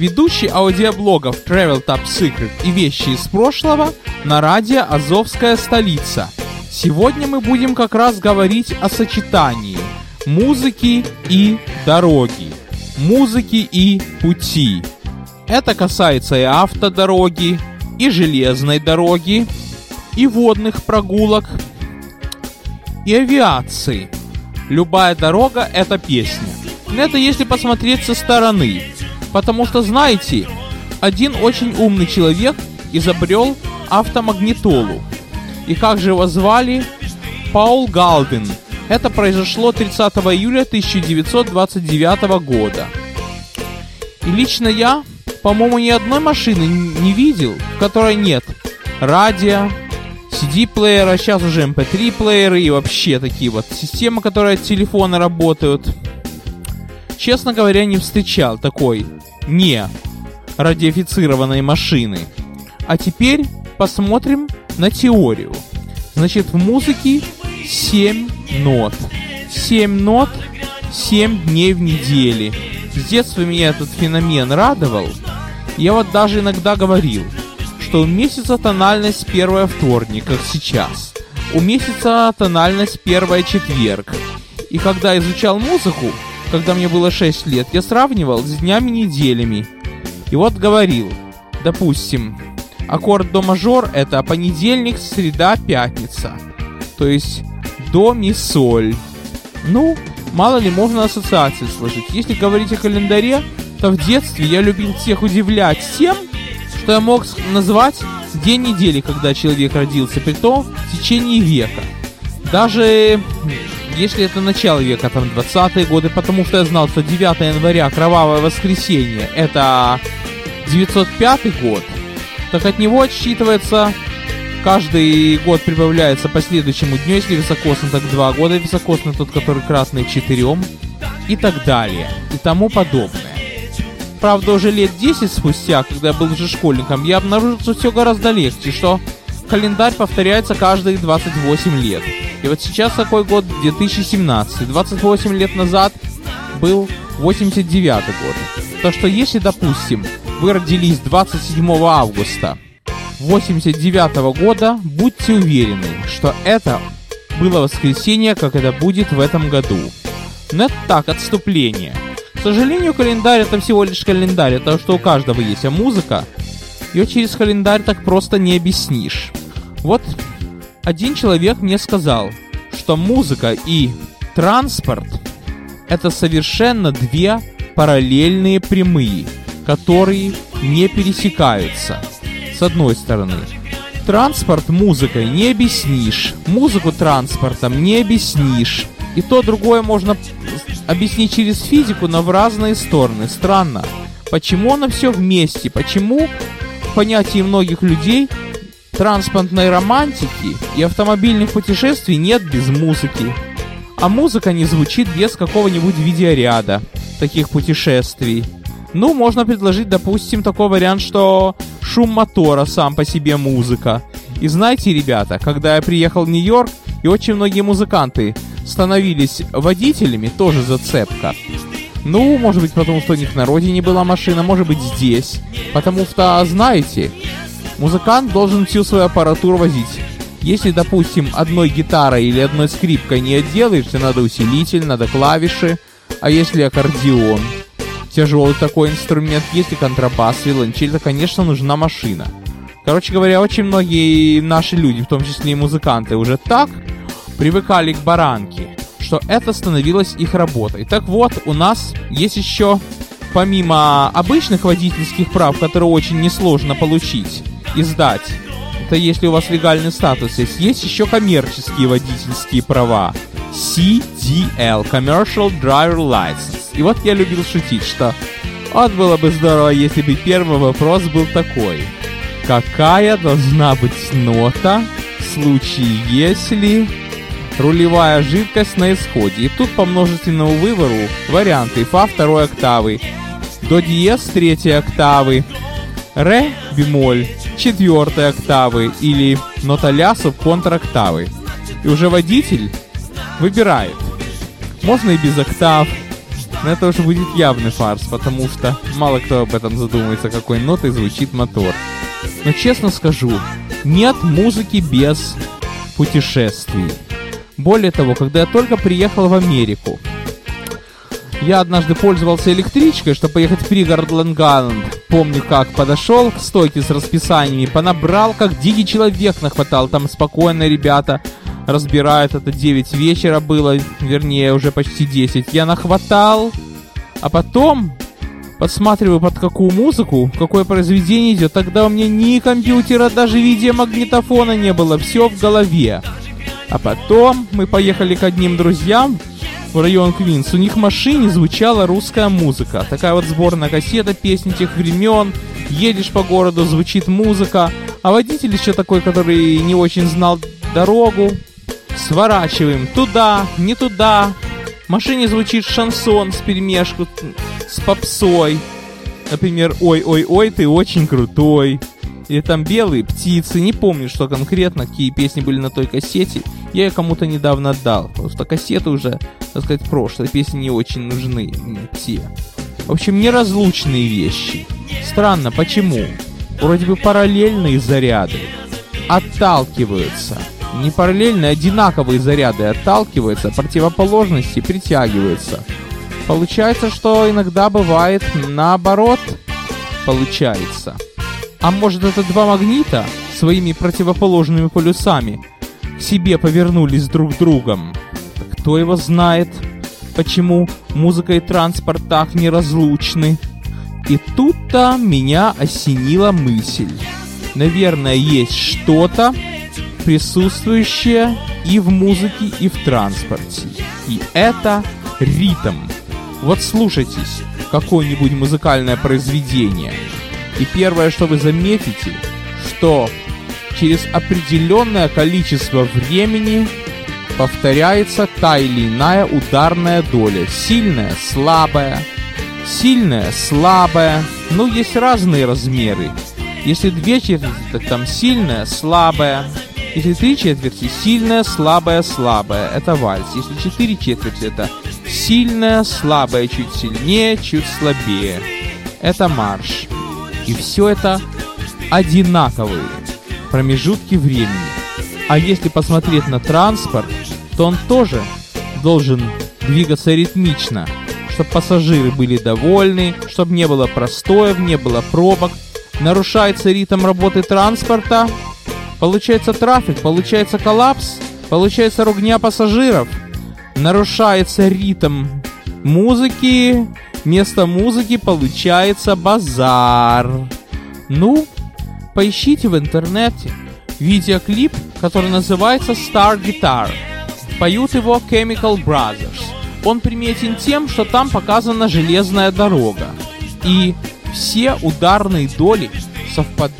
ведущий аудиоблогов Travel Top Secret и вещи из прошлого на радио «Азовская столица». Сегодня мы будем как раз говорить о сочетании музыки и дороги, музыки и пути. Это касается и автодороги, и железной дороги, и водных прогулок, и авиации. Любая дорога — это песня. Это если посмотреть со стороны. Потому что, знаете, один очень умный человек изобрел автомагнитолу. И как же его звали? Паул Галдин. Это произошло 30 июля 1929 года. И лично я, по-моему, ни одной машины не видел, в которой нет радио, CD-плеера, сейчас уже MP3-плееры и вообще такие вот системы, которые от телефона работают – честно говоря, не встречал такой не радиофицированной машины. А теперь посмотрим на теорию. Значит, в музыке 7 нот. 7 нот, 7 дней в неделе. С детства меня этот феномен радовал. Я вот даже иногда говорил, что у месяца тональность первая вторник, как сейчас. У месяца тональность первая четверг. И когда изучал музыку, когда мне было 6 лет, я сравнивал с днями-неделями. И вот говорил, допустим, аккорд до мажор это понедельник, среда, пятница. То есть до ми соль. Ну, мало ли можно ассоциации сложить. Если говорить о календаре, то в детстве я любил всех удивлять тем, что я мог назвать день недели, когда человек родился, при том в течение века. Даже если это начало века, там, 20-е годы, потому что я знал, что 9 января, кровавое воскресенье, это 905 год, так от него отсчитывается каждый год прибавляется по следующему дню, если високосный, так 2 года, високосный тот, который красный, 4, и так далее, и тому подобное. Правда, уже лет 10 спустя, когда я был уже школьником, я обнаружил, что все гораздо легче, что календарь повторяется каждые 28 лет. И вот сейчас какой год? 2017. 28 лет назад был 89 год. Так что если, допустим, вы родились 27 августа 89 года, будьте уверены, что это было воскресенье, как это будет в этом году. Но это так, отступление. К сожалению, календарь это всего лишь календарь, это что у каждого есть, а музыка ее через календарь так просто не объяснишь. Вот один человек мне сказал, что музыка и транспорт это совершенно две параллельные прямые, которые не пересекаются. С одной стороны, транспорт музыкой не объяснишь, музыку транспортом не объяснишь. И то другое можно объяснить через физику, но в разные стороны. Странно. Почему оно все вместе? Почему в понятии многих людей Транспортной романтики и автомобильных путешествий нет без музыки. А музыка не звучит без какого-нибудь видеоряда таких путешествий. Ну, можно предложить, допустим, такой вариант, что шум мотора сам по себе музыка. И знаете, ребята, когда я приехал в Нью-Йорк, и очень многие музыканты становились водителями, тоже зацепка. Ну, может быть, потому что у них на родине была машина, может быть, здесь. Потому что, знаете, Музыкант должен всю свою аппаратуру возить. Если, допустим, одной гитарой или одной скрипкой не отделаешься, надо усилитель, надо клавиши. А если аккордеон? Тяжелый такой инструмент. Если контрабас, виолончель, то, конечно, нужна машина. Короче говоря, очень многие наши люди, в том числе и музыканты, уже так привыкали к баранке, что это становилось их работой. Так вот, у нас есть еще, помимо обычных водительских прав, которые очень несложно получить и сдать, это если у вас легальный статус есть, есть еще коммерческие водительские права. CDL, Commercial Driver License. И вот я любил шутить, что вот было бы здорово, если бы первый вопрос был такой. Какая должна быть нота в случае, если рулевая жидкость на исходе? И тут по множественному выбору варианты фа второй октавы, до диез третьей октавы, ре бемоль четвертой октавы или нота ля субконтрактавы. И уже водитель выбирает. Можно и без октав, но это уже будет явный фарс, потому что мало кто об этом задумается, какой нотой звучит мотор. Но честно скажу, нет музыки без путешествий. Более того, когда я только приехал в Америку, я однажды пользовался электричкой, чтобы поехать в пригород Лонгаланд. Помню, как подошел к стойке с расписаниями, понабрал, как дикий человек нахватал. Там спокойно ребята разбирают. Это 9 вечера было, вернее, уже почти 10. Я нахватал, а потом подсматриваю под какую музыку, какое произведение идет. Тогда у меня ни компьютера, даже видеомагнитофона не было. Все в голове. А потом мы поехали к одним друзьям в район Квинс. У них в машине звучала русская музыка. Такая вот сборная кассета песни тех времен. Едешь по городу, звучит музыка. А водитель еще такой, который не очень знал дорогу. Сворачиваем туда, не туда. В машине звучит шансон с перемешку с попсой. Например, «Ой-ой-ой, ты очень крутой». Или там «Белые птицы». Не помню, что конкретно, какие песни были на той кассете. Я ее кому-то недавно отдал. Что кассеты уже, так сказать, прошлые. Песни не очень нужны мне все. В общем, неразлучные вещи. Странно, почему? Вроде бы параллельные заряды отталкиваются. Не параллельные, одинаковые заряды отталкиваются, противоположности притягиваются. Получается, что иногда бывает наоборот получается. А может это два магнита своими противоположными полюсами к себе повернулись друг другом? Кто его знает, почему музыка и транспорт так неразлучны? И тут-то меня осенила мысль. Наверное, есть что-то, присутствующее и в музыке, и в транспорте. И это ритм. Вот слушайтесь какое-нибудь музыкальное произведение. И первое, что вы заметите, что через определенное количество времени повторяется та или иная ударная доля. Сильная, слабая, сильная, слабая. Ну, есть разные размеры. Если две четверти, так там сильная, слабая. Если три четверти, сильная, слабая, слабая. Это вальс. Если четыре четверти, это сильная, слабая, чуть сильнее, чуть слабее. Это марш. И все это одинаковые промежутки времени. А если посмотреть на транспорт, то он тоже должен двигаться ритмично, чтобы пассажиры были довольны, чтобы не было простоев, не было пробок. Нарушается ритм работы транспорта, получается трафик, получается коллапс, получается ругня пассажиров, нарушается ритм музыки, вместо музыки получается базар. Ну, поищите в интернете видеоклип, который называется Star Guitar. Поют его Chemical Brothers. Он приметен тем, что там показана железная дорога. И все ударные доли совпадают